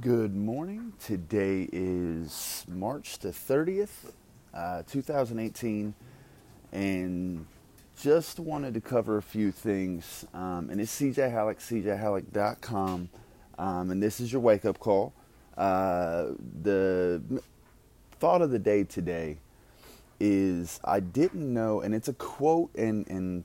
Good morning. Today is March the 30th, uh, 2018, and just wanted to cover a few things. Um, and it's CJ Hallock, cjhallock.com, um, and this is your wake up call. Uh, the thought of the day today is I didn't know, and it's a quote, and, and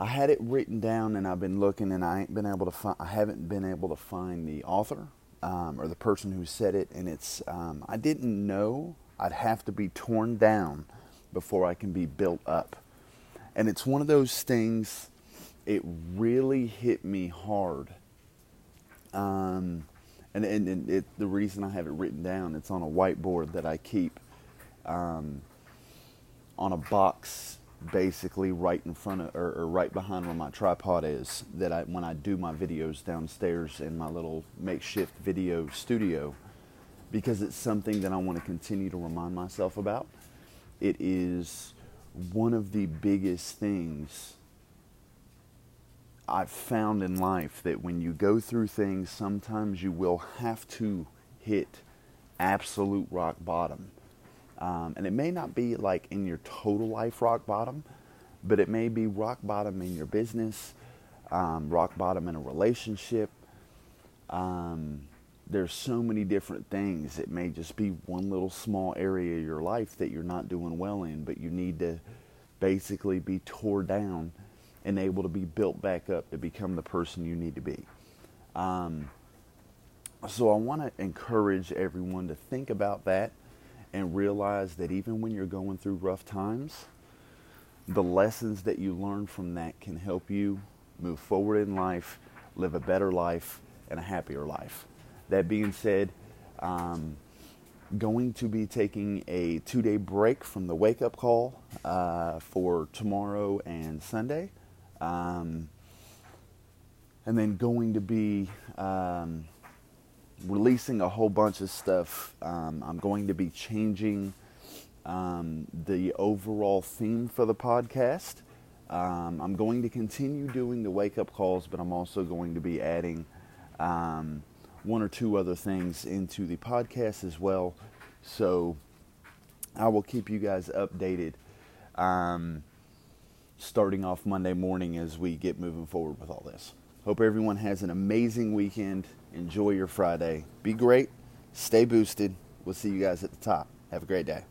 I had it written down and I've been looking and I ain't been able to find I haven't been able to find the author um, or the person who said it. And it's um, I didn't know I'd have to be torn down before I can be built up. And it's one of those things it really hit me hard. Um, and, and, and it, the reason I have it written down it's on a whiteboard that I keep um, on a box basically right in front of or, or, right behind where my tripod is that I when I do my videos downstairs in my little makeshift video studio because it's something that I want to continue to remind myself about. It is one of the biggest things I've found in life that when you go through things, sometimes you will have to hit absolute rock bottom um, and it may not be like in your total life rock bottom, but it may be rock bottom in your business, um, rock bottom in a relationship. Um, there's so many different things. It may just be one little small area of your life that you're not doing well in, but you need to basically be tore down and able to be built back up to become the person you need to be. Um, so I want to encourage everyone to think about that and realize that even when you're going through rough times, the lessons that you learn from that can help you move forward in life, live a better life, and a happier life. That being said, um, going to be taking a two day break from the wake up call uh, for tomorrow and Sunday. Um, and then going to be um, releasing a whole bunch of stuff. Um, I'm going to be changing um, the overall theme for the podcast. Um, I'm going to continue doing the wake up calls, but I'm also going to be adding um, one or two other things into the podcast as well. So I will keep you guys updated um, starting off Monday morning as we get moving forward with all this. Hope everyone has an amazing weekend. Enjoy your Friday. Be great. Stay boosted. We'll see you guys at the top. Have a great day.